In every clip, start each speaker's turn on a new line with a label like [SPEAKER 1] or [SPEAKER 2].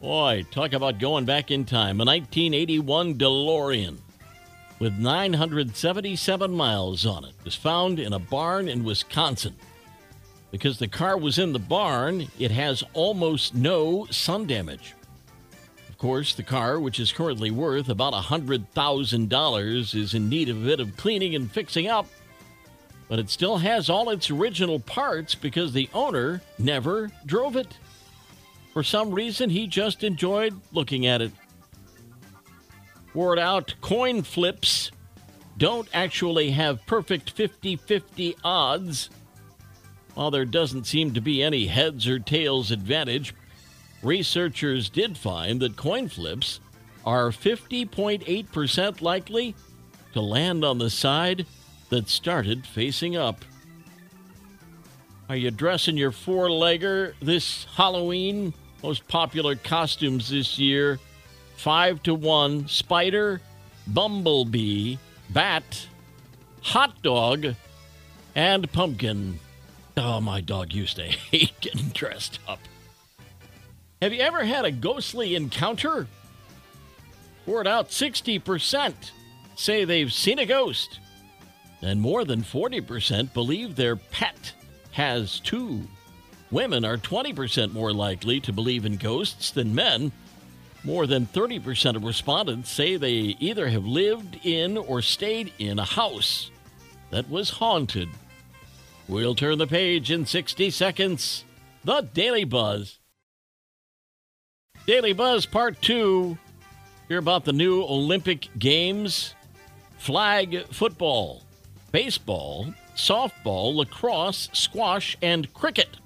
[SPEAKER 1] Boy, talk about going back in time. A 1981 DeLorean with 977 miles on it was found in a barn in Wisconsin. Because the car was in the barn, it has almost no sun damage. Of course, the car, which is currently worth about $100,000, is in need of a bit of cleaning and fixing up, but it still has all its original parts because the owner never drove it. For some reason, he just enjoyed looking at it. Word out coin flips don't actually have perfect 50 50 odds. While there doesn't seem to be any heads or tails advantage, researchers did find that coin flips are 50.8% likely to land on the side that started facing up. Are you dressing your four legger this Halloween? Most popular costumes this year five to one spider, bumblebee, bat, hot dog, and pumpkin. Oh, my dog used to hate getting dressed up. Have you ever had a ghostly encounter? Word out 60% say they've seen a ghost, and more than 40% believe their pet has too. Women are 20% more likely to believe in ghosts than men. More than 30% of respondents say they either have lived in or stayed in a house that was haunted. We'll turn the page in 60 seconds. The Daily Buzz. Daily Buzz Part 2. Hear about the new Olympic Games flag football, baseball, softball, lacrosse, squash, and cricket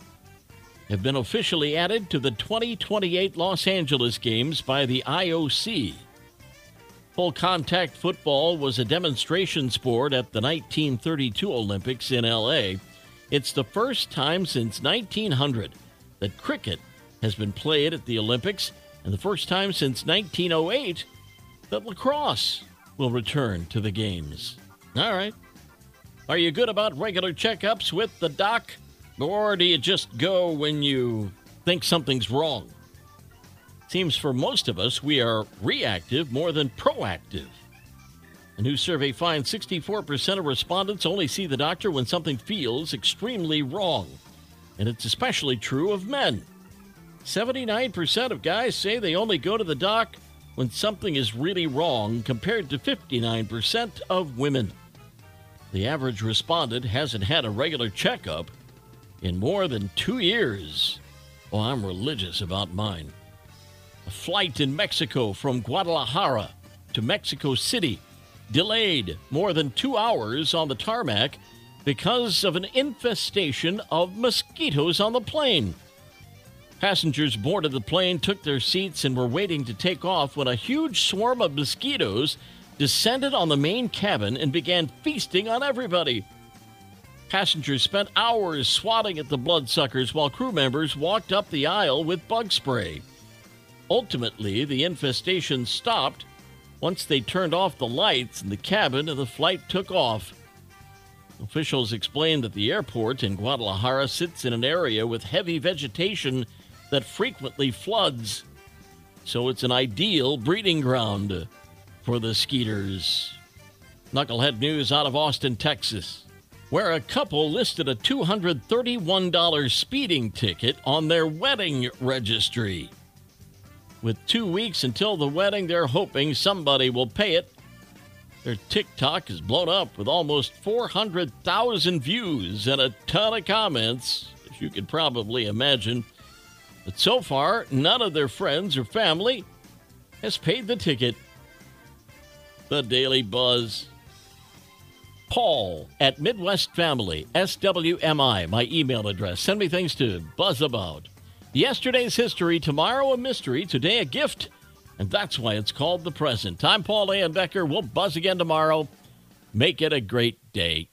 [SPEAKER 1] have been officially added to the 2028 Los Angeles Games by the IOC. Full contact football was a demonstration sport at the 1932 Olympics in LA. It's the first time since 1900 that cricket has been played at the Olympics, and the first time since 1908 that lacrosse will return to the Games. All right. Are you good about regular checkups with the doc? Or do you just go when you think something's wrong? Seems for most of us, we are reactive more than proactive. A new survey finds 64% of respondents only see the doctor when something feels extremely wrong. And it's especially true of men. 79% of guys say they only go to the doc when something is really wrong, compared to 59% of women. The average respondent hasn't had a regular checkup in more than two years. Oh, I'm religious about mine. A flight in Mexico from Guadalajara to Mexico City delayed more than two hours on the tarmac because of an infestation of mosquitoes on the plane. Passengers boarded the plane took their seats and were waiting to take off when a huge swarm of mosquitoes descended on the main cabin and began feasting on everybody. Passengers spent hours swatting at the bloodsuckers while crew members walked up the aisle with bug spray. Ultimately, the infestation stopped once they turned off the lights in the cabin and the flight took off. Officials explained that the airport in Guadalajara sits in an area with heavy vegetation that frequently floods, so it's an ideal breeding ground for the skeeters. Knucklehead news out of Austin, Texas where a couple listed a $231 speeding ticket on their wedding registry. With two weeks until the wedding, they're hoping somebody will pay it. Their TikTok is blown up with almost 400,000 views and a ton of comments, as you could probably imagine. But so far, none of their friends or family has paid the ticket. The Daily Buzz. Paul at Midwest Family, SWMI, my email address. Send me things to buzz about. Yesterday's history, tomorrow a mystery, today a gift, and that's why it's called the present. I'm Paul Layendecker. We'll buzz again tomorrow. Make it a great day.